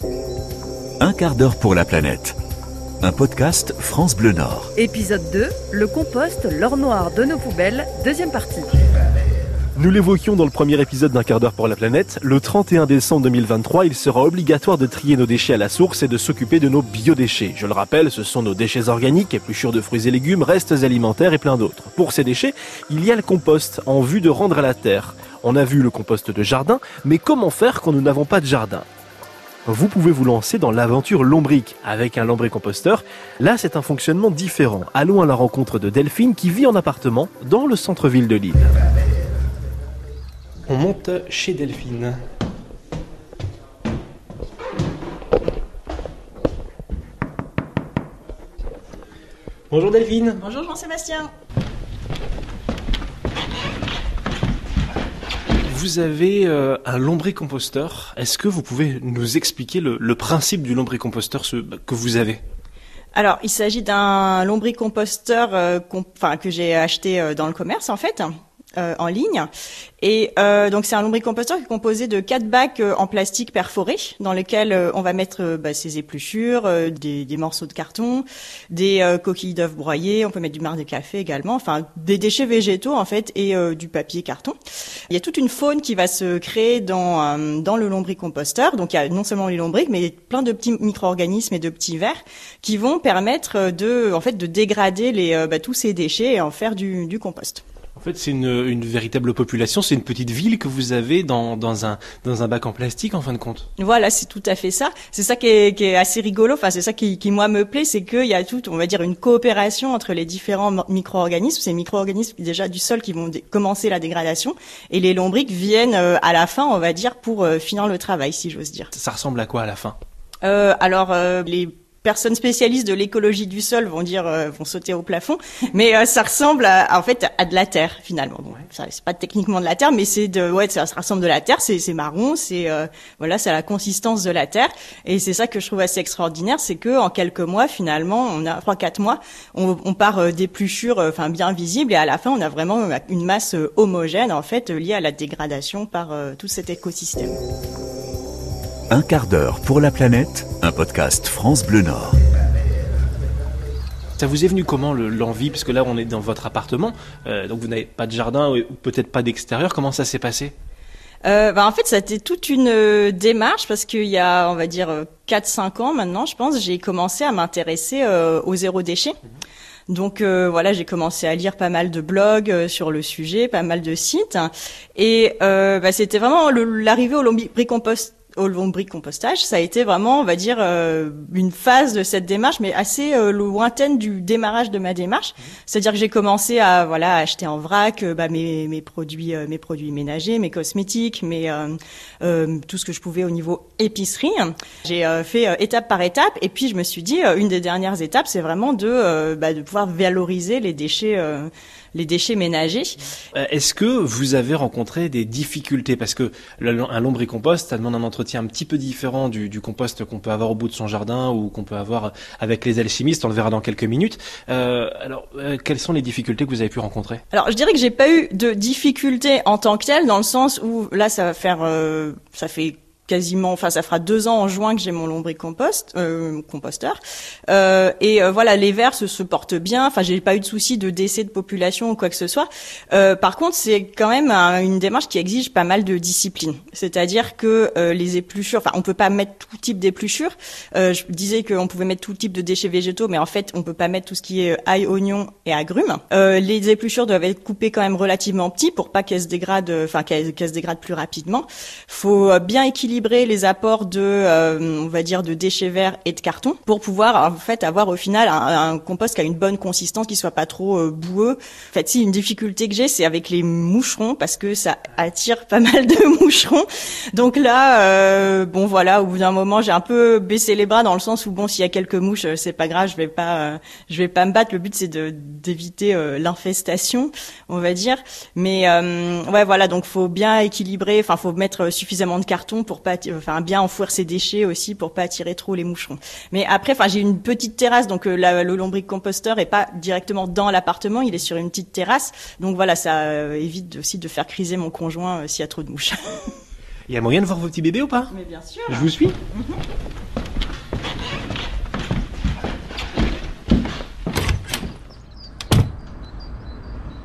Un quart d'heure pour la planète. Un podcast France Bleu Nord. Épisode 2, le compost, l'or noir de nos poubelles, deuxième partie. Nous l'évoquions dans le premier épisode d'un quart d'heure pour la planète. Le 31 décembre 2023, il sera obligatoire de trier nos déchets à la source et de s'occuper de nos biodéchets. Je le rappelle, ce sont nos déchets organiques, épluchures de fruits et légumes, restes alimentaires et plein d'autres. Pour ces déchets, il y a le compost en vue de rendre à la terre. On a vu le compost de jardin, mais comment faire quand nous n'avons pas de jardin? Vous pouvez vous lancer dans l'aventure lombrique avec un lombricomposteur. Là, c'est un fonctionnement différent. Allons à la rencontre de Delphine qui vit en appartement dans le centre-ville de Lille. On monte chez Delphine. Bonjour Delphine. Bonjour Jean-Sébastien. Vous avez euh, un lombricomposteur. Est-ce que vous pouvez nous expliquer le, principe du lombricomposteur ce, que vous avez? Alors, il s'agit d'un lombricomposteur euh, qu'on- enfin, que j'ai acheté euh, dans le commerce en fait. Euh, en ligne et euh, donc c'est un lombricomposteur qui est composé de quatre bacs euh, en plastique perforés dans lesquels euh, on va mettre euh, bah, ses épluchures, des, des morceaux de carton, des coquilles d'œufs broyées, on peut mettre du marc de café également, enfin des déchets végétaux en fait et du papier carton. Il y a toute une faune qui va se créer dans dans le lombricomposteur. Donc il y a non seulement les lombrics mais plein de petits micro-organismes et de petits vers qui vont permettre de en fait de dégrader les bah, tous ces déchets et en faire du, du compost. En fait, c'est une, une véritable population. C'est une petite ville que vous avez dans, dans, un, dans un bac en plastique, en fin de compte. Voilà, c'est tout à fait ça. C'est ça qui est, qui est assez rigolo. Enfin, c'est ça qui, qui moi me plaît, c'est qu'il y a tout, on va dire, une coopération entre les différents micro-organismes. Ces micro-organismes déjà du sol qui vont commencer la dégradation, et les lombrics viennent euh, à la fin, on va dire, pour euh, finir le travail, si j'ose dire. Ça ressemble à quoi à la fin? Euh, alors, les personnes spécialistes de l'écologie du sol vont dire, euh, vont sauter au plafond, mais euh, ça ressemble à, en fait à de la terre finalement. Bon, ça c'est pas techniquement de la terre, mais c'est de, ouais, ça, ça ressemble de la terre. C'est marron, c'est euh, voilà, c'est la consistance de la terre, et c'est ça que je trouve assez extraordinaire, c'est que en quelques mois finalement, on a trois quatre mois, on, on part euh, d'épluchures, enfin bien visibles, et à la fin, on a vraiment une masse homogène en fait liée à la dégradation par tout cet écosystème. Un quart d'heure pour la planète. Un podcast France Bleu Nord. Ça vous est venu comment le- l'envie? Parce que là, on est dans votre appartement, euh, donc vous n'avez pas de jardin ou peut-être pas d'extérieur. Comment ça s'est passé? Euh, bah, en fait, ça a été toute une euh, démarche parce qu'il y a, on va dire, euh, 4-5 ans maintenant, je pense, j'ai commencé à m'intéresser euh, au zéro déchet. Donc euh, voilà, j'ai commencé à lire pas mal de blogs sur le sujet, pas mal de sites, et euh, bah, c'était vraiment le- l'arrivée au lombricompost au lombricompostage, ça a été vraiment, on va dire, euh, une phase de cette démarche, mais assez euh, lointaine du démarrage de ma démarche. C'est-à-dire que j'ai commencé à voilà acheter en vrac euh, bah, mes, mes produits mes produits ménagers, mes cosmétiques, mes tout ce que je pouvais au niveau épicerie. J'ai fait étape par étape, et puis je me suis dit une des dernières étapes, c'est vraiment de bah, de pouvoir valoriser les déchets les déchets ménagers. Est-ce que vous avez rencontré des difficultés? Parce que un lombricompost, ça demande un entretien un petit peu différent du, compost qu'on peut avoir au bout de son jardin ou qu'on peut avoir avec les alchimistes. On le verra dans quelques minutes. Euh, alors, euh, quelles sont les difficultés que vous avez pu rencontrer? Alors, je dirais que j'ai pas eu de difficultés en tant que telle, dans le sens où là, ça va faire, euh, ça fait quasiment, enfin, ça fera deux ans en juin que j'ai mon lombricompost, euh, composteur. Euh, et euh, voilà, les vers se, portent bien. Enfin, j'ai pas eu de soucis de décès de population ou quoi que ce soit. Euh, par contre, c'est quand même un- une démarche qui exige pas mal de discipline. C'est-à-dire que euh, les épluchures, enfin, on peut pas mettre tout type d'épluchures. Euh, je disais qu'on pouvait mettre tout type de déchets végétaux, mais en fait, on peut pas mettre tout ce qui est ail, oignon et agrumes. Les épluchures doivent être coupées quand même relativement petits pour pas qu'elles se dégradent, enfin qu'elles se dégradent plus rapidement. Faut bien équilibrer les apports de, euh, on va dire, de déchets verts et de carton pour pouvoir en fait avoir au final un, un compost qui a une bonne consistance, qui soit pas trop euh, boueux. En fait, si une difficulté que j'ai, c'est avec les moucherons parce que ça attire pas mal de moucherons. Donc là, euh, bon voilà, au bout d'un moment, j'ai un peu baissé les bras dans le sens où bon, s'il y a quelques mouches, euh, c'est pas grave, je vais pas, euh, je vais pas me battre. Le but c'est d'éviter euh, l'infestation, on va dire. Mais ouais, voilà, donc faut bien équilibrer. Enfin, faut mettre suffisamment de carton pour pas, enfin bien enfouir ses déchets aussi pour pas attirer trop les moucherons. Mais après, enfin, j'ai une petite terrasse, donc euh, la- le lombricomposteur est pas directement dans l'appartement, il est sur une petite terrasse. Donc voilà, ça euh, évite aussi de faire criser mon conjoint euh, s'il y a trop de mouches. Il y a moyen de voir vos petits bébés ou pas? Mais bien sûr. Je vous suis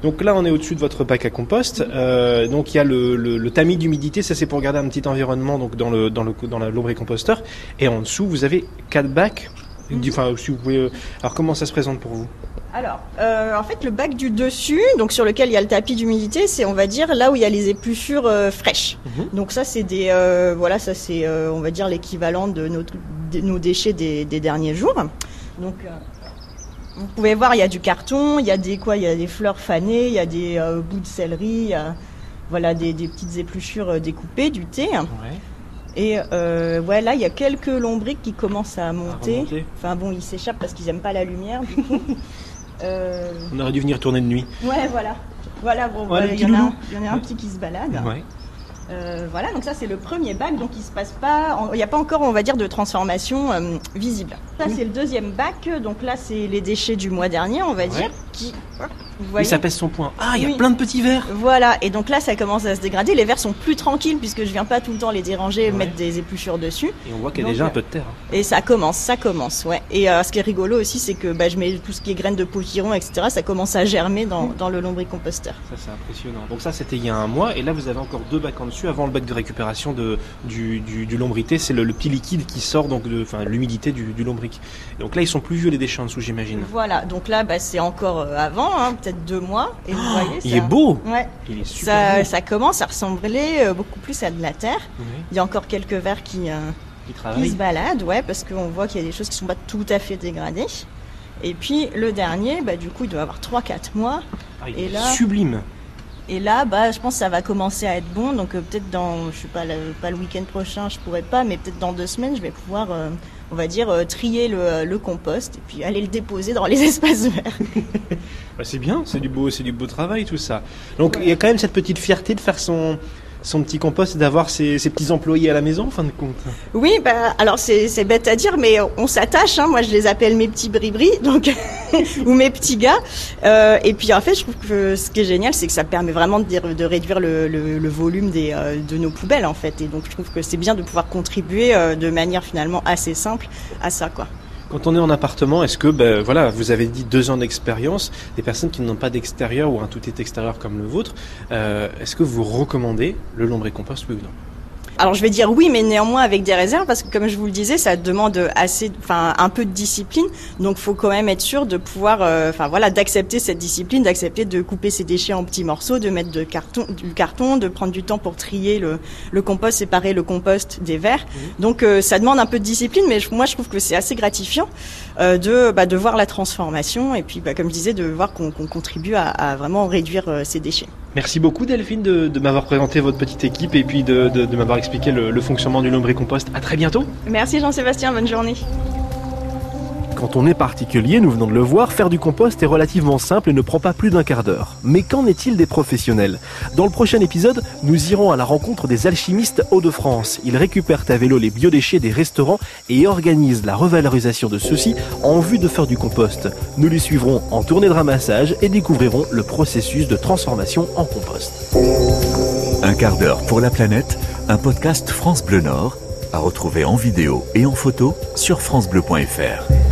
Donc là, on est au-dessus de votre bac à compost. Euh, donc il y a le, le, le tamis d'humidité, ça c'est pour garder un petit environnement donc dans le dans le dans la lombricomposteur. Et en dessous, vous avez quatre bacs. Enfin, si vous pouvez. euh, Alors comment ça se présente pour vous? Alors, euh, en fait, le bac du dessus, donc sur lequel il y a le tapis d'humidité, c'est on va dire là où il y a les épluchures euh, fraîches. Mhm. Donc ça, c'est des, euh, voilà, ça c'est, on va dire l'équivalent de nos, de nos déchets des, des derniers jours. Donc vous pouvez voir, il y a du carton, il y a des quoi, il y a des fleurs fanées, il y a des euh, bouts de céleri, y a, voilà, des, des petites épluchures euh, découpées, du thé. Ouais. Et euh, ouais, là, il y a quelques lombriques qui commencent à monter. Enfin bon, ils s'échappent parce qu'ils aiment pas la lumière. Du coup. Euh, On aurait dû venir tourner de nuit. Ouais, voilà. Voilà, bon, Ouais, voilà, il y, en a loulou. un- il y en a un petit qui se balade. Ouais. Euh, voilà, donc ça c'est le premier bac, donc il se passe pas, il n'y a pas encore, on va dire, de transformation euh, visible. Ça c'est le deuxième bac, donc là c'est les déchets du mois dernier, on va Ouais. dire, qui, vous voyez, ça pèse son point. Ah, il y a plein de petits verres. voilà, et donc là ça commence à se dégrader, les verres sont plus tranquilles puisque je viens pas tout le temps les déranger, Ouais. mettre des épluchures dessus, Et on voit qu'il y a Donc, déjà un euh, peu de terre. hein. et ça commence, ça commence, ouais. Et euh, ce qui est rigolo aussi, c'est que bah, je mets tout ce qui est graines de potiron, etc., ça commence à germer dans, dans le lombricomposteur. Ça, c'est impressionnant. Donc ça, c'était il y a un mois. Et là, vous avez encore deux bacs en dessus. Avant le bac de récupération de, du, du, du lombrité, c'est le, le petit liquide qui sort, donc de, enfin, l'humidité du, du lombric. Donc là, ils sont plus vieux, les déchets en dessous, j'imagine. Voilà, donc là, bah, c'est encore euh, avant, hein, peut-être deux mois. Et vous voyez, Oh, Il ça- est beau Ouais, Il est super ça, beau. ça commence à ressembler euh, beaucoup plus à de la terre. Il y a encore quelques vers qui, euh, il qui se baladent, ouais, parce qu'on voit qu'il y a des choses qui sont pas tout à fait dégradées. Et puis le dernier, bah, du coup, il doit avoir 3-4 mois. Ah, il et est là- sublime. Et là, bah, je pense que ça va commencer à être bon. Donc euh, peut-être dans, je sais pas, le, pas le week-end prochain, je pourrais pas, mais peut-être dans deux semaines, je vais pouvoir, euh, on va dire, euh, trier le, le compost et puis aller le déposer dans les espaces verts. Bah, c'est bien, c'est du beau, c'est du beau travail tout ça. Donc il y a quand même cette petite fierté de faire son son petit compost d'avoir ses, petits employés à la maison en fin de compte. Oui, bah, alors c'est bête à dire, mais on s'attache. Hein. Moi, je les appelle mes petits bribris, donc ou mes petits gars. Euh, et puis en fait, je trouve que ce qui est génial, c'est que ça permet vraiment de, de réduire le volume des, euh, de nos poubelles, en fait. Et donc, je trouve que c'est bien de pouvoir contribuer euh, de manière finalement assez simple à ça, quoi. Quand on est en appartement, est-ce que, ben, voilà, vous avez dit deux ans d'expérience, des personnes qui n'ont pas d'extérieur ou un tout est extérieur comme le vôtre, euh, est-ce que vous recommandez le lombricompost, oui ou non? Alors je vais dire oui, mais néanmoins avec des réserves, parce que comme je vous le disais, ça demande assez, enfin un peu de discipline. Donc faut quand même être sûr de pouvoir, euh, enfin voilà, d'accepter cette discipline, d'accepter de couper ses déchets en petits morceaux, de mettre de carton, du carton, de prendre du temps pour trier le, le compost, séparer le compost des verres. Donc euh, ça demande un peu de discipline, mais je- moi je trouve que c'est assez gratifiant euh, de, bah, de voir la transformation et puis bah, comme je disais, de voir qu'on contribue à, à vraiment réduire euh, ces déchets. Merci beaucoup Delphine de, m'avoir présenté votre petite équipe et puis de, m'avoir expliqué le, le fonctionnement du lombricompost. À très bientôt Merci Jean-Sébastien, bonne journée. Quand on est particulier, nous venons de le voir, faire du compost est relativement simple et ne prend pas plus d'un quart d'heure. Mais qu'en est-il des professionnels? Dans le prochain épisode, nous irons à la rencontre des alchimistes Hauts-de-France. Ils récupèrent à vélo les biodéchets des restaurants et organisent la revalorisation de ceux-ci en vue de faire du compost. Nous les suivrons en tournée de ramassage et découvrirons le processus de transformation en compost. Un quart d'heure pour la planète, un podcast France Bleu Nord, à retrouver en vidéo et en photo sur francebleu.fr.